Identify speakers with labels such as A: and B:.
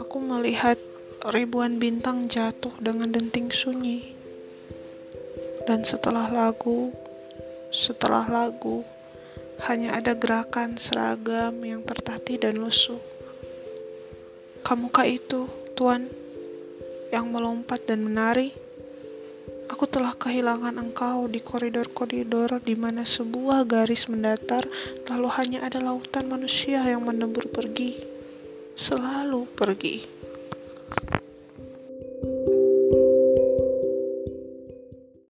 A: Aku melihat ribuan bintang jatuh dengan denting sunyi. Dan setelah lagu, setelah lagu, hanya ada gerakan seragam yang tertatih dan lusuh. Kamukah itu, Tuan, yang melompat dan menari? Aku telah kehilangan engkau di koridor-koridor di mana sebuah garis mendatar, lalu hanya ada lautan manusia yang menembur pergi, selalu pergi.